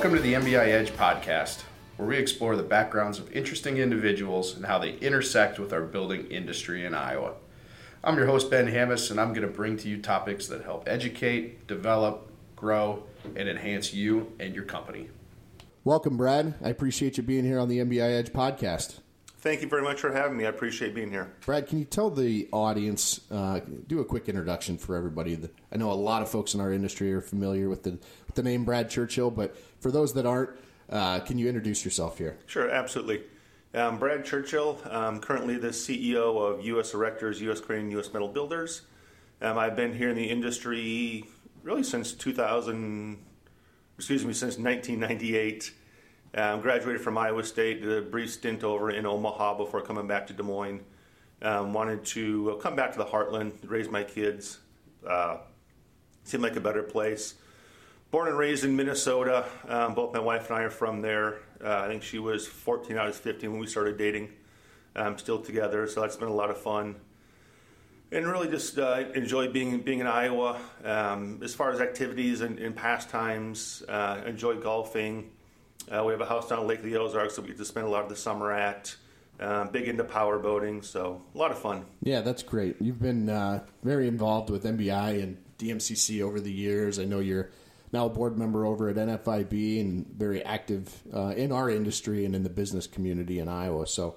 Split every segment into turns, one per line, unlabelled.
Welcome to the MBI Edge podcast, where we explore the backgrounds of interesting individuals and how they intersect with our building industry in Iowa. I'm your host, Ben Hammis, and I'm going to bring to you topics that help educate, develop, grow, and enhance you and your company.
Welcome, Brad. I appreciate you being here on the MBI Edge podcast.
Thank you very much for having me. I appreciate being here.
Brad, can you tell the audience, uh, do a quick introduction for everybody? I know a lot of folks in our industry are familiar with the, with the name Brad Churchill, but for those that aren't, uh, can you introduce yourself here?
Sure, absolutely. Um, Brad Churchill, I'm currently the CEO of U.S. Erectors, U.S. Crane, U.S. Metal Builders. Um, I've been here in the industry really since 2000, excuse me, since 1998. Um, graduated from Iowa State, did a brief stint over in Omaha before coming back to Des Moines. Um, wanted to come back to the heartland, raise my kids, uh, seemed like a better place. Born and raised in Minnesota. Um, both my wife and I are from there. Uh, I think she was 14, I was 15 when we started dating. Um, still together, so that's been a lot of fun. And really just uh, enjoy being being in Iowa. Um, as far as activities and, and pastimes, uh, enjoy golfing. Uh, we have a house down Lake of the Ozarks that we get to spend a lot of the summer at. Uh, big into power boating, so a lot of fun.
Yeah, that's great. You've been uh, very involved with MBI and DMCC over the years. I know you're now a board member over at NFIB and very active uh, in our industry and in the business community in Iowa. So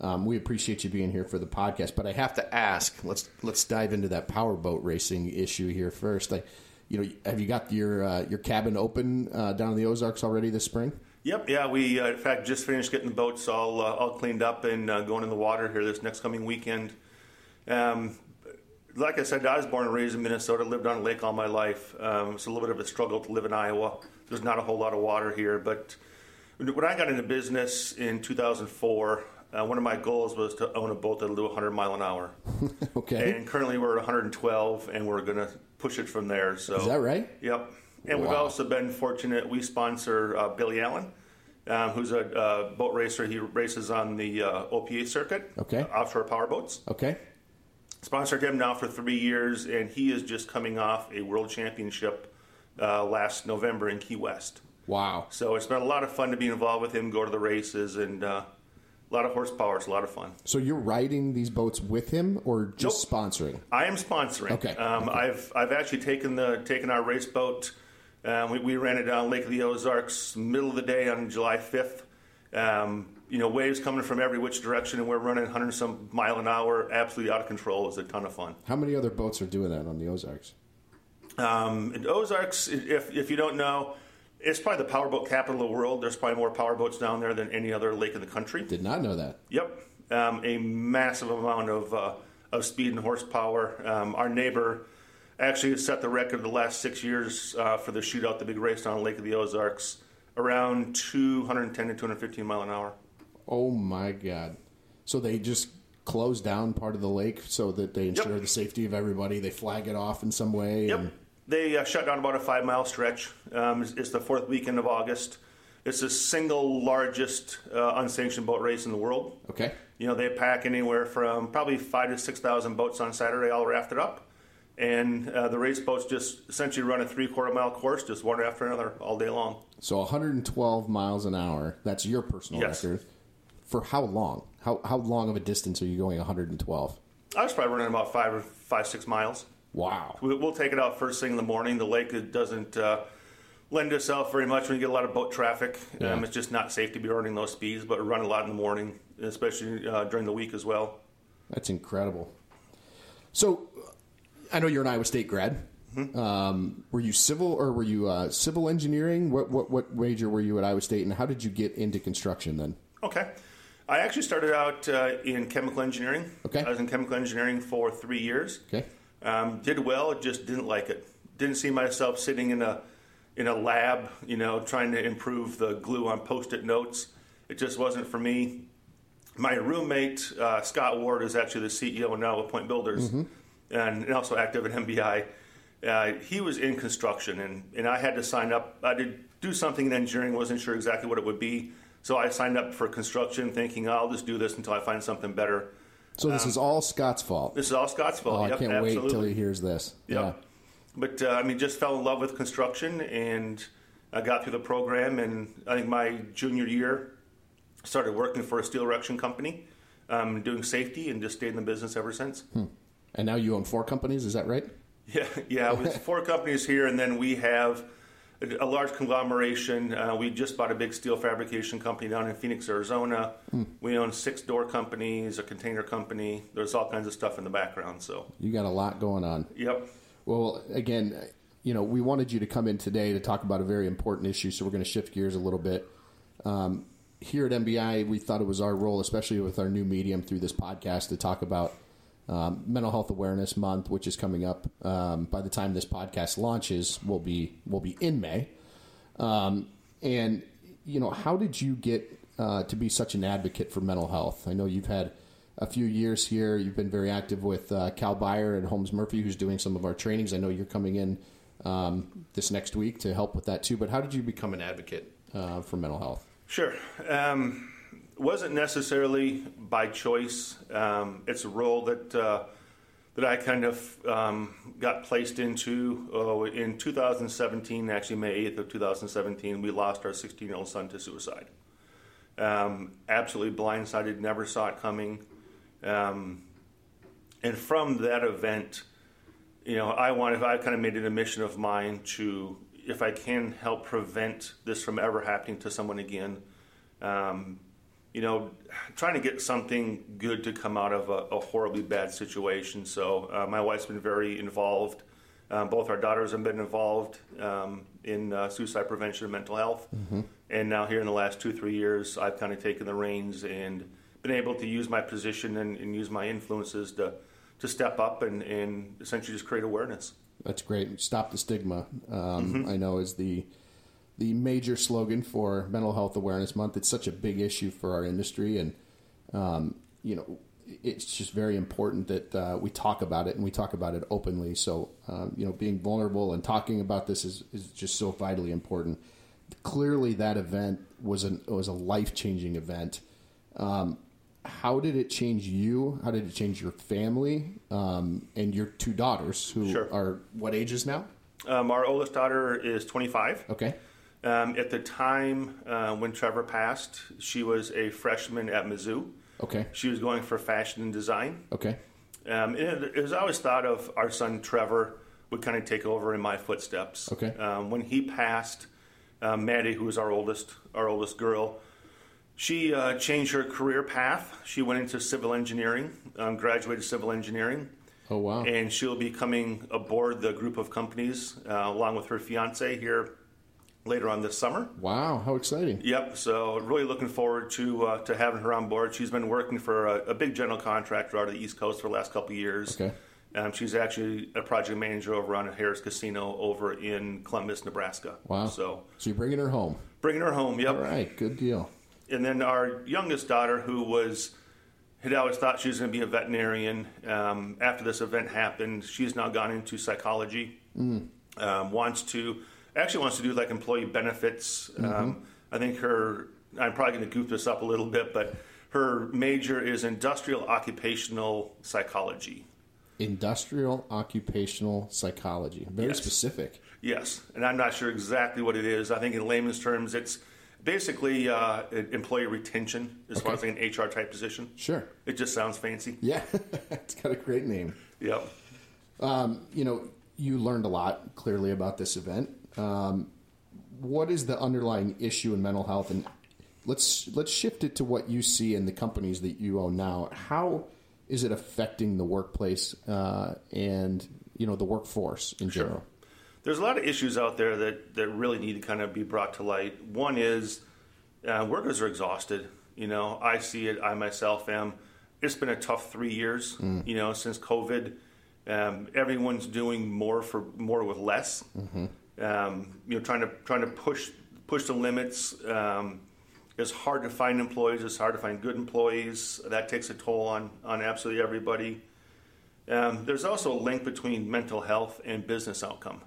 um, we appreciate you being here for the podcast. But I have to ask, let's let's dive into that powerboat racing issue here first. Like, you know, have you got your uh, your cabin open uh, down in the Ozarks already this spring?
Yep, yeah, we uh, in fact just finished getting the boats all uh, all cleaned up and uh, going in the water here this next coming weekend. Um, like I said, I was born and raised in Minnesota, lived on a lake all my life. Um, it's a little bit of a struggle to live in Iowa. There's not a whole lot of water here, but when I got into business in 2004, uh, one of my goals was to own a boat that'll do 100 mile an hour.
okay.
And currently we're at 112, and we're going to push it from there. So
is that right?
Yep. And wow. we've also been fortunate. We sponsor uh, Billy Allen, um, who's a uh, boat racer. He races on the uh, OPA circuit,
okay,
offshore power boats.
Okay.
Sponsored him now for three years, and he is just coming off a world championship uh, last November in Key West.
Wow!
So it's been a lot of fun to be involved with him, go to the races, and uh, a lot of horsepower. It's a lot of fun.
So you're riding these boats with him, or just nope. sponsoring?
I am sponsoring.
Okay.
Um,
okay.
I've I've actually taken the taken our race boat um, we, we, ran it down Lake of the Ozarks, middle of the day on July 5th. Um, you know, waves coming from every which direction, and we're running 100 some mile an hour, absolutely out of control. It was a ton of fun.
How many other boats are doing that on the Ozarks?
Um, in Ozarks, if, if you don't know, it's probably the powerboat capital of the world. There's probably more powerboats down there than any other lake in the country.
Did not know that.
Yep, um, a massive amount of uh, of speed and horsepower. Um, our neighbor actually has set the record the last six years uh, for the shootout, the big race down Lake of the Ozarks, around 210 to 215 mile an hour.
Oh my God! So they just close down part of the lake so that they ensure
Yep.
the safety of everybody. They flag it off in some way.
Yep.
and-
They uh, shut down about a five mile stretch. Um, it's, it's the fourth weekend of August. It's the single largest uh, unsanctioned boat race in the world.
okay.
You know, they pack anywhere from probably five to 6,000 boats on Saturday, all rafted up. And uh, the race boats just essentially run a three quarter mile course, just one after another, all day long.
So 112 miles an hour. That's your personal
Yes.
record. For how long? How how long of a distance are you going 112?
I was probably running about five or five, six miles.
Wow.
We- We'll take it out first thing in the morning. The lake doesn't uh, lend itself very much when you get a lot of boat traffic.
Yeah.
Um, it's just not safe to be running those speeds, but run a lot in the morning, especially uh, during the week as well.
That's incredible. So, I know you're an Iowa State grad.
Mm-hmm.
Um, were you civil or were you uh, civil engineering? What, what what major were you at Iowa State, and how did you get into construction then?
Okay. I actually started out uh, in chemical engineering.
Okay.
I was in chemical engineering for three years.
Okay.
Um, did well, just didn't like it. Didn't see myself sitting in a in a lab, you know, trying to improve the glue on post-it notes. It just wasn't for me. My roommate uh, Scott Ward is actually the CEO now of Point Builders, and, and also active at MBI. Uh, he was in construction, and, and I had to sign up. I did do something in engineering, wasn't sure exactly what it would be. So I signed up for construction, thinking I'll just do this until I find something better.
So this is all Scott's fault.
This is all Scott's fault.
Oh, I
Um, Yep,
can't
absolutely.
wait till he hears this.
Yep. But uh, I mean, just fell in love with construction and I got through the program, and I think my junior year started working for a steel erection company, um, doing safety, and just stayed in the business ever since.
And now you own four companies, is that right?
Yeah, yeah. With four companies here, and then we have a, large conglomeration. Uh, we just bought a big steel fabrication company down in Phoenix, Arizona. We own six door companies, a container company. There's all kinds of stuff in the background. So,
You got a lot going on.
yep.
Well, again, you know, we wanted you to come in today to talk about a very important issue, so we're going to shift gears a little bit. Um, here at MBI, we thought it was our role, especially with our new medium through this podcast, to talk about um, Mental Health Awareness Month, which is coming up. Um, by the time this podcast launches, will be will be in May. Um, and you know, how did you get uh, to be such an advocate for mental health? I know you've had a few years here. You've been very active with uh, Cal Byer and Holmes Murphy, who's doing some of our trainings. I know you're coming in um, this next week to help with that too. But how did you become an advocate uh, for mental health?
Sure. Um, wasn't necessarily by choice. Um, it's a role that uh, that I kind of um, got placed into oh, in 2017. Actually, May 8th of 2017, we lost our 16-year-old son to suicide. Um, absolutely blindsided. Never saw it coming. Um, and from that event, you know, I wanted. I kind of made it a mission of mine to, if I can help prevent this from ever happening to someone again, um, you know, trying to get something good to come out of a, a horribly bad situation. So uh, my wife's been very involved. Um, both our daughters have been involved um, in uh, suicide prevention and mental health. And now here in the last two, three years, I've kind of taken the reins and been able to use my position and, and use my influences to, to step up and, and essentially just create awareness.
That's great. Stop the stigma. Um, I know is the the major slogan for Mental Health Awareness Month. It's such a big issue for our industry, and um, you know, it's just very important that uh, we talk about it and we talk about it openly. So, um, you know, being vulnerable and talking about this is, is just so vitally important. Clearly, that event was an was a life changing event. Um, how did it change you? How did it change your family um, and your two daughters, who
Sure.
are what ages now?
Um, our oldest daughter is 25.
Okay,
Um, at the time uh, when Trevor passed, she was a freshman at Mizzou.
okay,
She was going for fashion and design.
okay,
Um, it, it was always thought of our son Trevor would kind of take over in my footsteps.
Okay.
Um, when he passed, um, Maddie, who was our oldest, our oldest girl, she uh, changed her career path. She went into civil engineering, um, graduated civil engineering,
Oh wow,
and she'll be coming aboard the group of companies uh, along with her fiance here later on this summer.
wow, how exciting!
Yep. So really looking forward to uh, to having her on board. She's been working for a, a big general contractor out of the East Coast for the last couple years.
Okay.
Um, she's actually a project manager over on Harrah's Casino over in Columbus, Nebraska.
Wow.
So
So you're bringing her home.
bringing her home. Yep.
All right, good deal.
And then our youngest daughter, who was had always thought she was going to be a veterinarian. Um, after this event happened, she's now gone into psychology. Um, wants to actually wants to do like employee benefits. Um, I think her. I'm probably going to goof this up a little bit, but her major is industrial occupational psychology.
Industrial occupational psychology. Very
Yes.
specific.
Yes, and I'm not sure exactly what it is. I think in layman's terms, it's basically uh, employee retention as far as like an HR type position.
Sure.
It just sounds fancy.
Yeah, it's got a great name.
Yep.
You know, you learned a lot clearly about this event. Um, what is the underlying issue in mental health? And let's let's shift it to what you see in the companies that you own now. How is it affecting the workplace uh, and you know the workforce in general?
There's a lot of issues out there that, that really need to kind of be brought to light. One is uh, workers are exhausted. You know, I see it. I myself am. It's been a tough three years. You know, since COVID, um, everyone's doing more for more with less. Um, you know, trying to trying to push push the limits. Um, it's hard to find employees. It's hard to find good employees. That takes a toll on on absolutely everybody. Um, there's also a link between mental health and business outcome.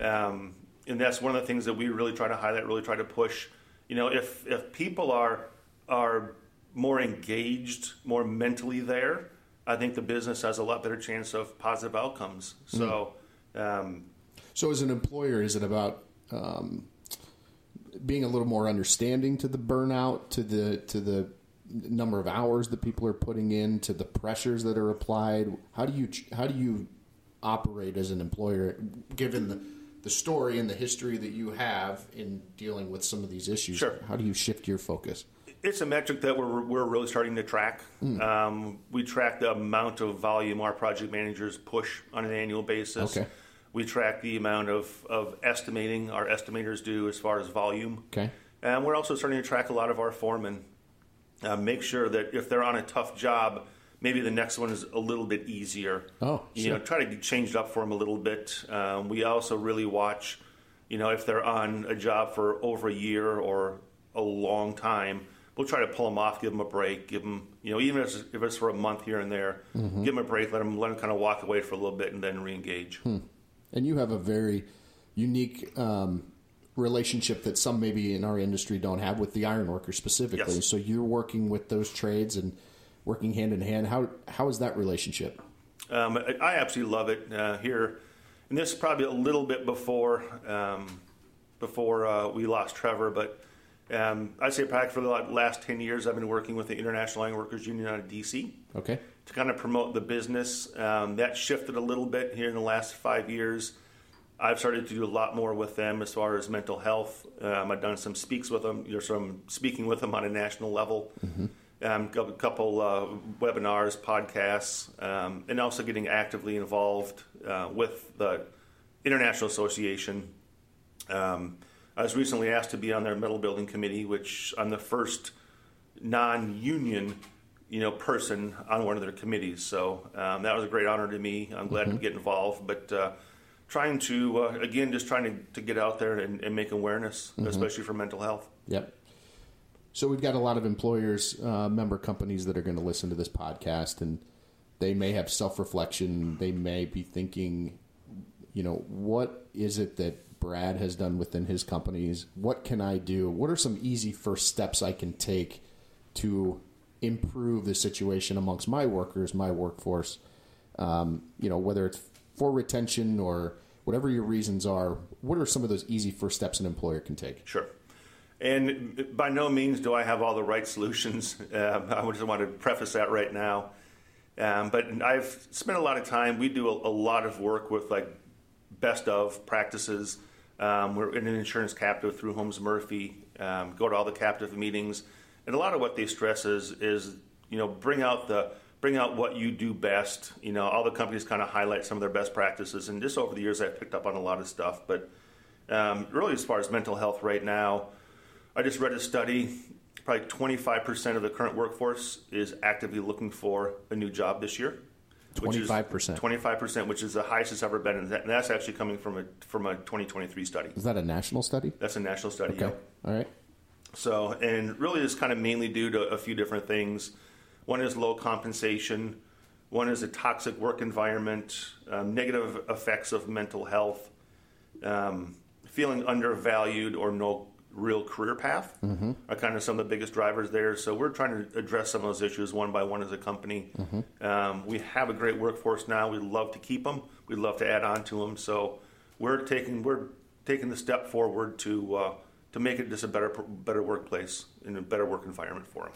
Um, and that's one of the things that we really try to highlight, really try to push. You know, if, if people are, are more engaged, more mentally there, I think the business has a lot better chance of positive outcomes. So, um,
So, as an employer, is it about um, being a little more understanding to the burnout, to the to the number of hours that people are putting in, to the pressures that are applied? How do you how do you operate as an employer, given the the story and the history that you have in dealing with some of these issues?
Sure.
How do you shift your focus?
It's a metric that we're, we're really starting to track.
Hmm.
Um, we track the amount of volume our project managers push on an annual basis.
Okay.
We track the amount of, of estimating our estimators do as far as volume.
Okay.
And we're also starting to track a lot of our foremen. Uh, make sure that if they're on a tough job, maybe the next one is a little bit easier.
Oh,
you
sure.
know, try to change it up for them a little bit. Um, we also really watch, you know, if they're on a job for over a year or a long time, we'll try to pull them off, give them a break, give them, you know, even if it's, if it's for a month here and there,
Mm-hmm.
give them a break, let them let them kind of walk away for a little bit and then reengage.
Hmm. And you have a very unique um, relationship that some maybe in our industry don't have with the ironworker specifically.
Yes.
So you're working with those trades and working hand in hand. How how is that relationship?
Um, I, I absolutely love it uh, here, and this is probably a little bit before um, before uh, we lost Trevor, but um, I'd say probably for the last ten years I've been working with the International Iron Workers Union out of DC
Okay.
To kind of promote the business. Um, that shifted a little bit here in the last five years. I've started to do a lot more with them as far as mental health. Um, I've done some speaks with them, know, some speaking with them on a national level. Um, a couple uh, webinars, podcasts, um, and also getting actively involved uh, with the International Association. Um, I was recently asked to be on their metal building committee, which I'm the first non-union, you know, person on one of their committees. So um, that was a great honor to me. I'm glad to get involved, but uh, trying to uh, again, just trying to, to get out there and, and make awareness, especially for mental health.
Yep. So we've got a lot of employers, uh, member companies that are going to listen to this podcast, and they may have self reflection. They may be thinking, you know, what is it that Brad has done within his companies? What can I do? What are some easy first steps I can take to improve the situation amongst my workers, my workforce? Um, you know, whether it's for retention or whatever your reasons are, what are some of those easy first steps an employer can take?
Sure. And by no means do I have all the right solutions. Uh, I just want to preface that right now. Um, but I've spent a lot of time. We do a, a lot of work with like best of practices. Um, we're in an insurance captive through Holmes Murphy. Um, go to all the captive meetings, and a lot of what they stress is is you know bring out the bring out what you do best. You know, all the companies kind of highlight some of their best practices, and just over the years, I've picked up on a lot of stuff. But um, really, as far as mental health right now, I just read a study. Probably 25% of the current workforce is actively looking for a new job this year. which is
25%.
25%, which is the highest it's ever been, and and that's actually coming from a from a 2023 study.
Is that a national study?
That's a national study.
Okay.
yeah.
All right.
So, and really, it's kind of mainly due to a few different things. One is low compensation. One is a toxic work environment, um, negative effects of mental health, um, feeling undervalued or no real career path are kind of some of the biggest drivers there. So we're trying to address some of those issues one by one as a company. Um, we have a great workforce now. We love to keep them. We'd love to add on to them. So we're taking we're taking the step forward to uh, to make it just a better better workplace and a better work environment for them.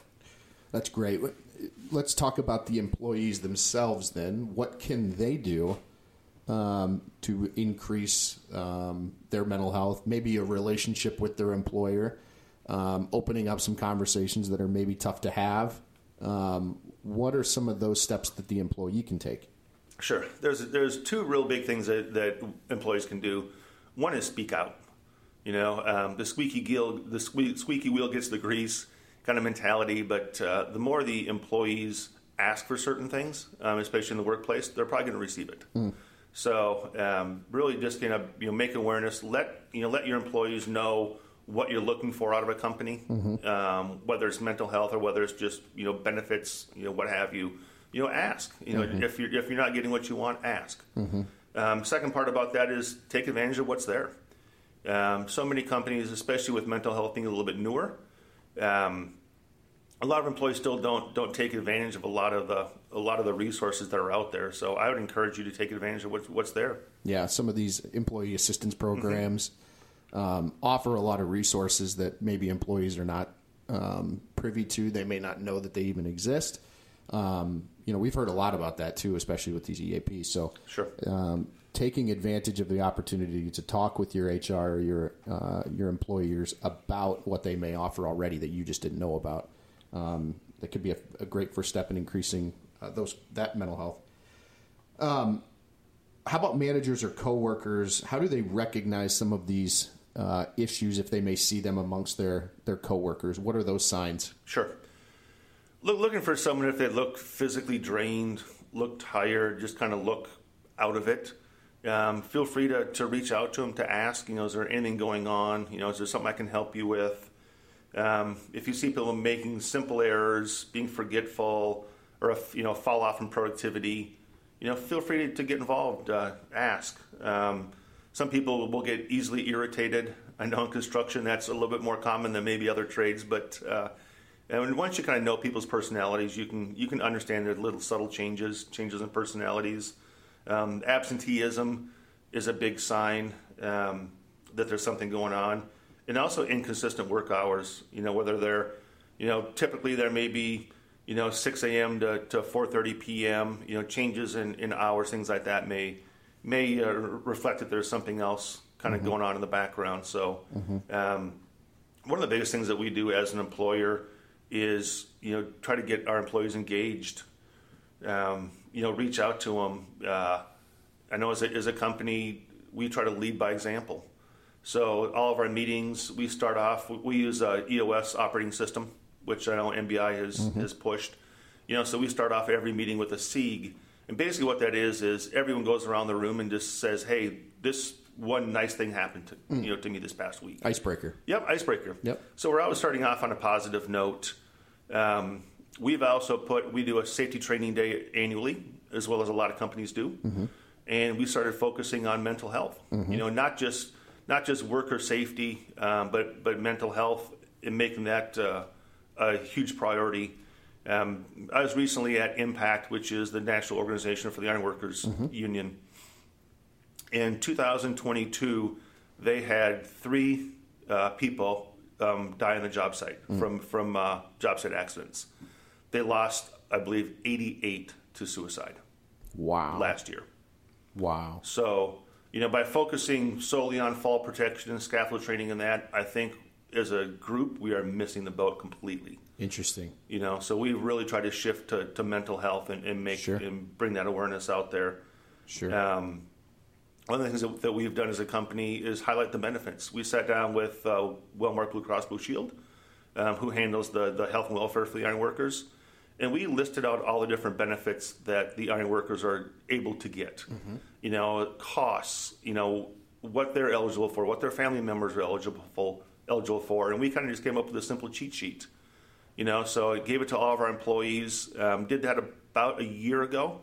That's great. Let's talk about the employees themselves then. What can they do um, to increase um, their mental health? Maybe a relationship with their employer, um, opening up some conversations that are maybe tough to have. Um, what are some of those steps that the employee can take?
Sure. There's there's two real big things that, that employees can do. One is speak out. You know, um, the squeaky wheel the sque- squeaky wheel gets the grease kind of mentality. But uh, the more the employees ask for certain things, um, especially in the workplace, they're probably going to receive it. So um, really, just you know, you know, make awareness. Let you know, let your employees know what you're looking for out of a company, um, whether it's mental health or whether it's just you know benefits, you know, what have you. You know, ask. You know, if you're if you're not getting what you want, ask. Um, second part about that is take advantage of what's there. Um, so many companies, especially with mental health being a little bit newer, um, a lot of employees still don't don't take advantage of a lot of the a lot of the resources that are out there. So I would encourage you to take advantage of what's what's there.
Yeah, some of these employee assistance programs. um, offer a lot of resources that maybe employees are not um, privy to. They may not know that they even exist. Um, you know, we've heard a lot about that too, especially with these EAPs. So,
Sure.
um, taking advantage of the opportunity to talk with your HR or your uh, your employers about what they may offer already that you just didn't know about. Um, that could be a, a great first step in increasing uh, those that mental health. Um, how about managers or coworkers? How do they recognize some of these uh, issues if they may see them amongst their their coworkers? What are those signs?
Sure. Look, looking for someone if they look physically drained, look tired, just kind of look out of it. Um, feel free to, to reach out to them to ask, you know, is there anything going on? You know, is there something I can help you with? Um, if you see people making simple errors, being forgetful, or if, you know, fall off in productivity, you know, feel free to, to get involved. Uh, ask. Um, some people will get easily irritated. I know in construction that's a little bit more common than maybe other trades, but uh, and once you kind of know people's personalities, you can you can understand their little subtle changes, changes in personalities. Um, absenteeism is a big sign um, that there's something going on, and also inconsistent work hours. You know whether they're, you know, typically there may be, you know, 6 a.m. to, to 4:30 p.m. You know, changes in, in hours, things like that may may uh, reflect that there's something else kind of going on in the background. So, um, one of the biggest things that we do as an employer is you know try to get our employees engaged. Um, you know, reach out to them. Uh, I know as a, as a company, we try to lead by example. So all of our meetings, we start off. We use a EOS operating system, which I know MBI has has pushed. You know, so we start off every meeting with a segue, and basically what that is is everyone goes around the room and just says, "Hey, this one nice thing happened to you know to me this past week."
Icebreaker.
Yep, icebreaker.
Yep.
So we're always starting off on a positive note. Um, we've also put we do a safety training day annually, as well as a lot of companies do, and we started focusing on mental health. You know, not just not just worker safety, um, but but mental health and making that uh, a huge priority. Um, I was recently at Impact, which is the national organization for the Ironworkers Union. In 2022, they had three uh, people um, die on the job site from from uh, job site accidents. They lost, I believe, 88 to suicide
Wow.
last year.
Wow.
So, you know, by focusing solely on fall protection and scaffold training and that, I think as a group we are missing the boat completely.
Interesting.
You know, so we really try to shift to, to mental health and, and make
Sure.
and bring that awareness out there.
Sure.
Um, one of the things that, that we've done as a company is highlight the benefits. We sat down with uh, Wellmark Blue Cross Blue Shield, um, who handles the, the health and welfare for the iron workers, and we listed out all the different benefits that the iron workers are able to get. You know, costs. You know what they're eligible for, what their family members are eligible for, eligible for, and we kind of just came up with a simple cheat sheet. You know, so I gave it to all of our employees. Um, did that about a year ago.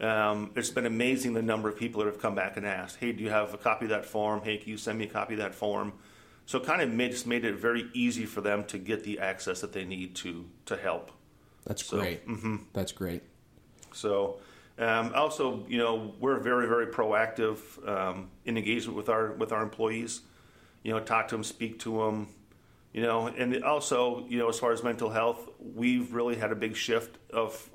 Um, it's been amazing the number of people that have come back and asked, "Hey, do you have a copy of that form? Hey, can you send me a copy of that form?" So, it kind of made, just made it very easy for them to get the access that they need to to help.
That's
So,
great. That's great.
So, um, also, you know, we're very, very proactive um, in engagement with our with our employees. You know, talk to them, speak to them. You know, and also, you know, as far as mental health, we've really had a big shift of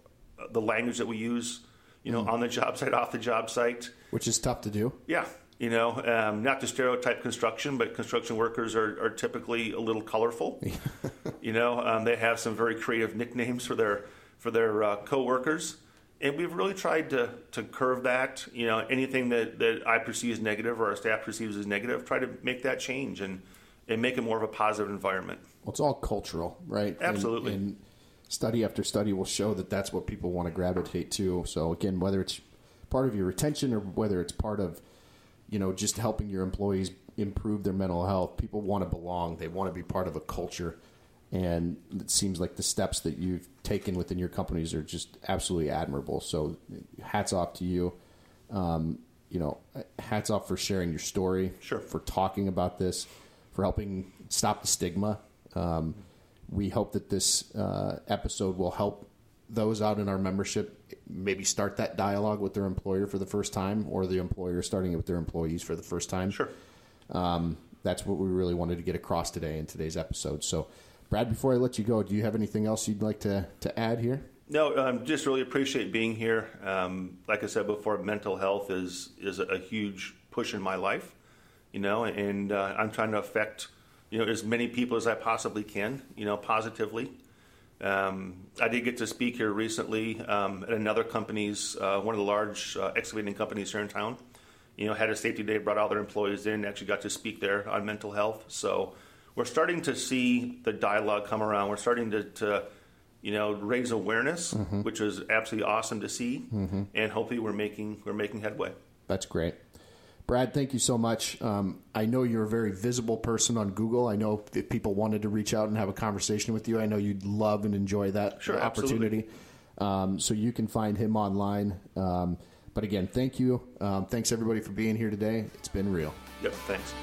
the language that we use. You know, on the job site, off the job site.
Which is tough to do.
Yeah, you know, um, not to stereotype construction, but construction workers are, are typically a little colorful. you know, um, they have some very creative nicknames for their for their uh, coworkers, and we've really tried to to curve that. You know, anything that, that I perceive as negative or our staff perceives as negative, try to make that change and and make it more of a positive environment.
Well, it's all cultural, right? And-
Absolutely.
And, study after study will show that that's what people want to gravitate to. So again, whether it's part of your retention or whether it's part of, you know, just helping your employees improve their mental health, people want to belong. They want to be part of a culture. And it seems like the steps that you've taken within your companies are just absolutely admirable. So hats off to you. Um, you know, hats off for sharing your story,
Sure.
for talking about this, for helping stop the stigma. Um, we hope that this uh, episode will help those out in our membership maybe start that dialogue with their employer for the first time, or the employer starting it with their employees for the first time.
Sure.
that's what we really wanted to get across today in today's episode. So, Brad, before I let you go, do you have anything else you'd like to, to add here?
No, um, just really appreciate being here. Um, like I said before, mental health is is a huge push in my life, you know, and uh, I'm trying to affect you know as many people as I possibly can, you know, positively. Um, I did get to speak here recently um, at another company's, uh, one of the large uh, excavating companies here in town. You know, had a safety day, brought all their employees in, actually got to speak there on mental health. So we're starting to see the dialogue come around. We're starting to, to you know, raise awareness, mm-hmm. which is absolutely awesome to see, mm-hmm. and hopefully we're making we're making headway.
That's great. Brad, thank you so much. Um, I know you're a very visible person on Google. I know if people wanted to reach out and have a conversation with you, I know you'd love and enjoy that
sure,
opportunity. Um, so you can find him online. Um, but again, thank you. Um, thanks everybody for being here today. It's been real.
Yep, thanks.